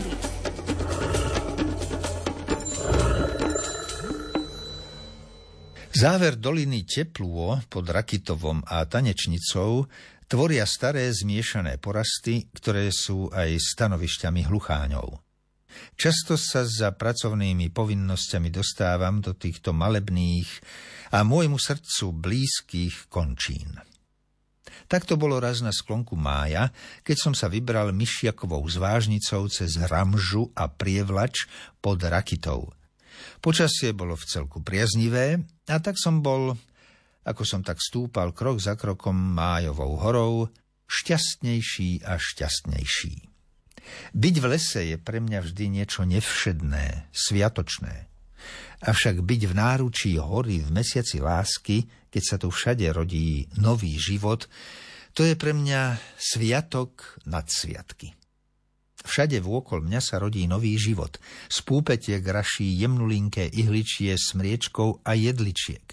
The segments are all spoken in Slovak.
prírody. Záver doliny Teplúo pod Rakitovom a Tanečnicou tvoria staré zmiešané porasty, ktoré sú aj stanovišťami hlucháňov. Často sa za pracovnými povinnosťami dostávam do týchto malebných a môjmu srdcu blízkych končín. Tak to bolo raz na sklonku mája, keď som sa vybral myšiakovou zvážnicou cez Ramžu a Prievlač pod Rakitou – Počasie bolo v celku priaznivé a tak som bol, ako som tak stúpal krok za krokom májovou horou, šťastnejší a šťastnejší. Byť v lese je pre mňa vždy niečo nevšedné, sviatočné. Avšak byť v náručí hory v mesiaci lásky, keď sa tu všade rodí nový život, to je pre mňa sviatok nad sviatky. Všade vôkol mňa sa rodí nový život. Z púpetiek raší jemnulinké ihličie smriečkou a jedličiek.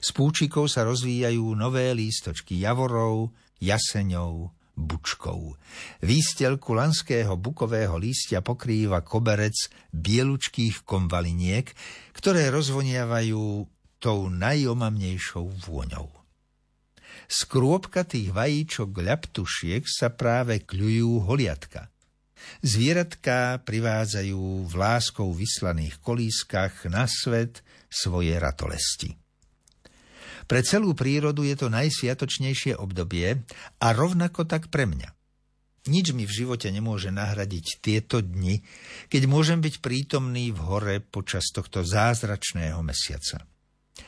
Z púčikov sa rozvíjajú nové lístočky javorov, jaseňov, bučkou. Výstelku lanského bukového lístia pokrýva koberec bielučkých konvaliniek, ktoré rozvoniavajú tou najomamnejšou vôňou. Z krôpkatých vajíčok ľaptušiek sa práve kľujú holiatka – Zvieratka privádzajú v láskou vyslaných kolískach na svet svoje ratolesti. Pre celú prírodu je to najsviatočnejšie obdobie a rovnako tak pre mňa. Nič mi v živote nemôže nahradiť tieto dni, keď môžem byť prítomný v hore počas tohto zázračného mesiaca.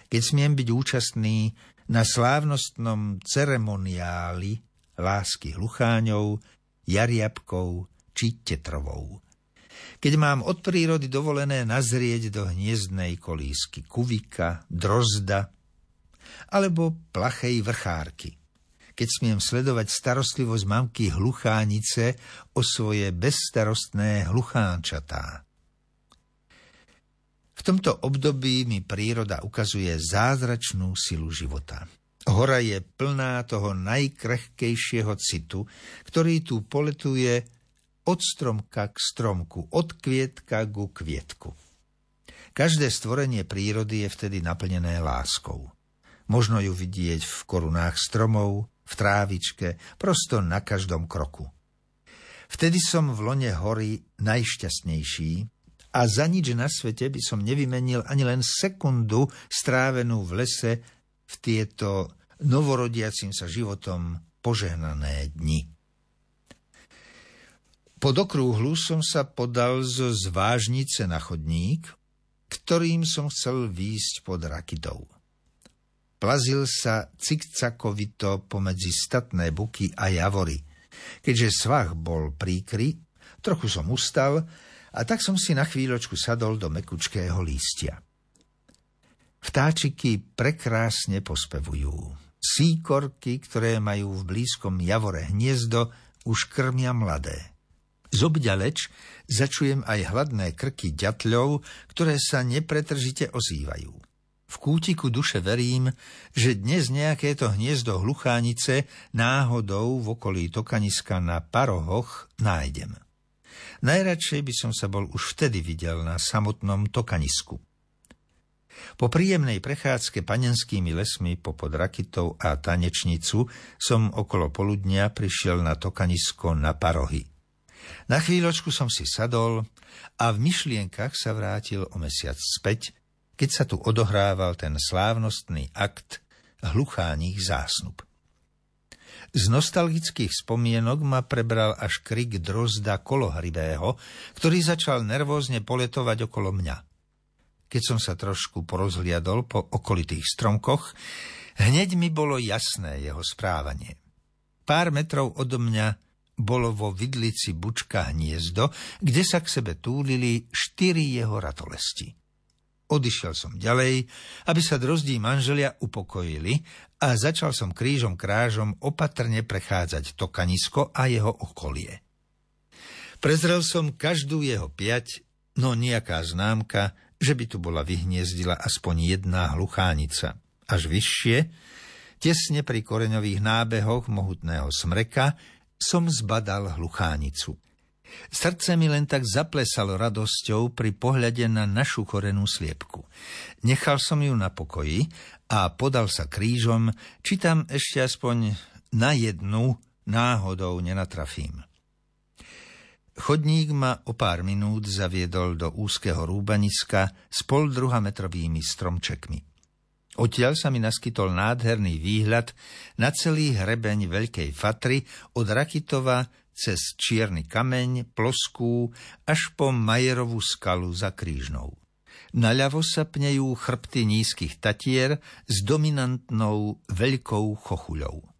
Keď smiem byť účastný na slávnostnom ceremoniáli lásky hlucháňov, jariabkov, či tetrovou. Keď mám od prírody dovolené nazrieť do hniezdnej kolísky kuvika, drozda alebo plachej vrchárky. Keď smiem sledovať starostlivosť mamky hluchánice o svoje bezstarostné hluchánčatá. V tomto období mi príroda ukazuje zázračnú silu života. Hora je plná toho najkrehkejšieho citu, ktorý tu poletuje od stromka k stromku, od kvietka ku kvietku. Každé stvorenie prírody je vtedy naplnené láskou. Možno ju vidieť v korunách stromov, v trávičke, prosto na každom kroku. Vtedy som v lone hory najšťastnejší a za nič na svete by som nevymenil ani len sekundu strávenú v lese v tieto novorodiacim sa životom požehnané dni. Pod okrúhlu som sa podal zo zvážnice na chodník, ktorým som chcel výjsť pod rakitou. Plazil sa cikcakovito pomedzi statné buky a javory. Keďže svah bol príkry, trochu som ustal a tak som si na chvíľočku sadol do mekučkého lístia. Vtáčiky prekrásne pospevujú. Síkorky, ktoré majú v blízkom javore hniezdo, už krmia mladé. Zobďaleč začujem aj hladné krky ďatľov, ktoré sa nepretržite ozývajú. V kútiku duše verím, že dnes nejaké to hniezdo hluchánice náhodou v okolí tokaniska na parohoch nájdem. Najradšej by som sa bol už vtedy videl na samotnom tokanisku. Po príjemnej prechádzke panenskými lesmi po Rakitou a Tanečnicu som okolo poludnia prišiel na tokanisko na parohy – na chvíľočku som si sadol a v myšlienkach sa vrátil o mesiac späť, keď sa tu odohrával ten slávnostný akt hlucháních zásnub. Z nostalgických spomienok ma prebral až krik drozda kolohrivého, ktorý začal nervózne poletovať okolo mňa. Keď som sa trošku porozhliadol po okolitých stromkoch, hneď mi bolo jasné jeho správanie. Pár metrov odo mňa bolo vo vidlici bučka hniezdo, kde sa k sebe túlili štyri jeho ratolesti. Odišiel som ďalej, aby sa drozdí manželia upokojili a začal som krížom krážom opatrne prechádzať to kanisko a jeho okolie. Prezrel som každú jeho piať, no nejaká známka, že by tu bola vyhniezdila aspoň jedna hluchánica. Až vyššie, tesne pri koreňových nábehoch mohutného smreka, som zbadal hluchánicu. Srdce mi len tak zaplesalo radosťou pri pohľade na našu korenú sliepku. Nechal som ju na pokoji a podal sa krížom, či tam ešte aspoň na jednu náhodou nenatrafím. Chodník ma o pár minút zaviedol do úzkeho rúbaniska s pol metrovými stromčekmi. Odtiaľ sa mi naskytol nádherný výhľad na celý hrebeň Veľkej Fatry od Rakitova cez Čierny kameň, Ploskú až po Majerovú skalu za Krížnou. Naľavo sa pnejú chrbty nízkych tatier s dominantnou veľkou chochuľou.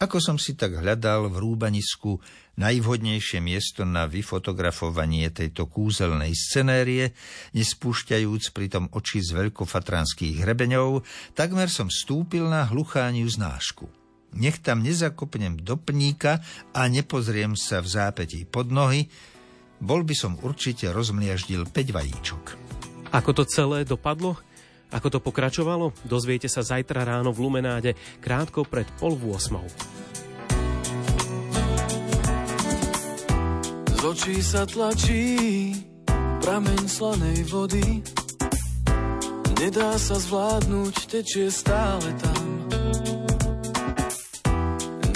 Ako som si tak hľadal v rúbanisku najvhodnejšie miesto na vyfotografovanie tejto kúzelnej scenérie, nespúšťajúc pritom oči z veľkofatranských hrebeňov, takmer som stúpil na hluchániu znášku. Nech tam nezakopnem do pníka a nepozriem sa v zápetí pod nohy, bol by som určite rozmliaždil 5 vajíčok. Ako to celé dopadlo? Ako to pokračovalo, dozviete sa zajtra ráno v Lumenáde, krátko pred pol v Z očí sa tlačí prameň slanej vody, nedá sa zvládnuť, tečie stále tam.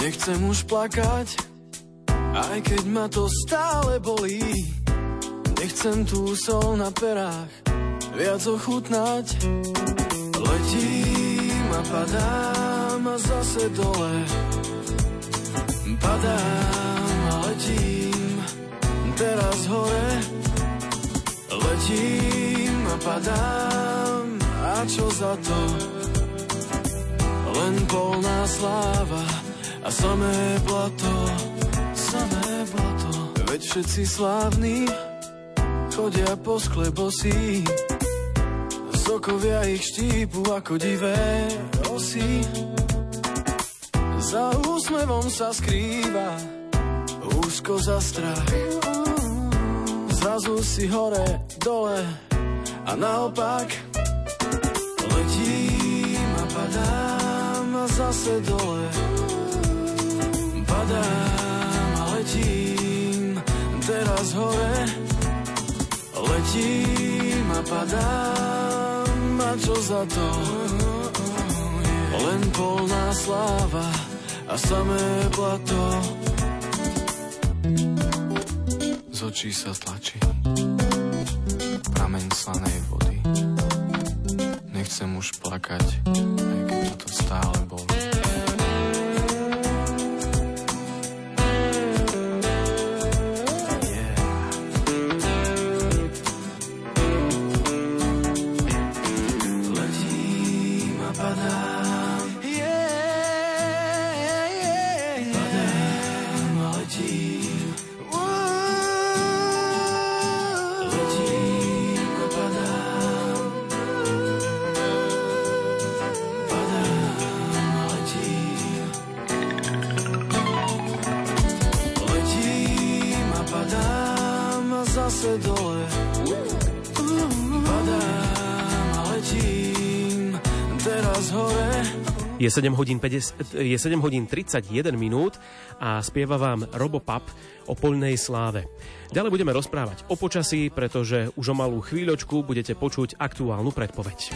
Nechcem už plakať, aj keď ma to stále bolí. Nechcem tú sol na perách, viac ochutnať. Letím a padám a zase dole. Padám a letím, teraz hore. Letím a padám a čo za to? Len polná sláva a samé blato, samé blato. Veď všetci slávni chodia po skle bosí. Sokovia ich štípu ako divé osy. Za úsmevom sa skrýva úzko za strach. Zrazu si hore, dole a naopak letím a padám a zase dole. Padám a letím teraz hore. Letím a padám čo za to? Len polná sláva a samé plato. Z očí sa tlačí prameň slanej vody. Nechcem už plakať, aj keď to stále boli. Teraz hore. Je 7 hodín, 50, je 7 hodín 31 minút a spieva vám Robo Pap o poľnej sláve. Ďalej budeme rozprávať o počasí, pretože už o malú chvíľočku budete počuť aktuálnu predpoveď.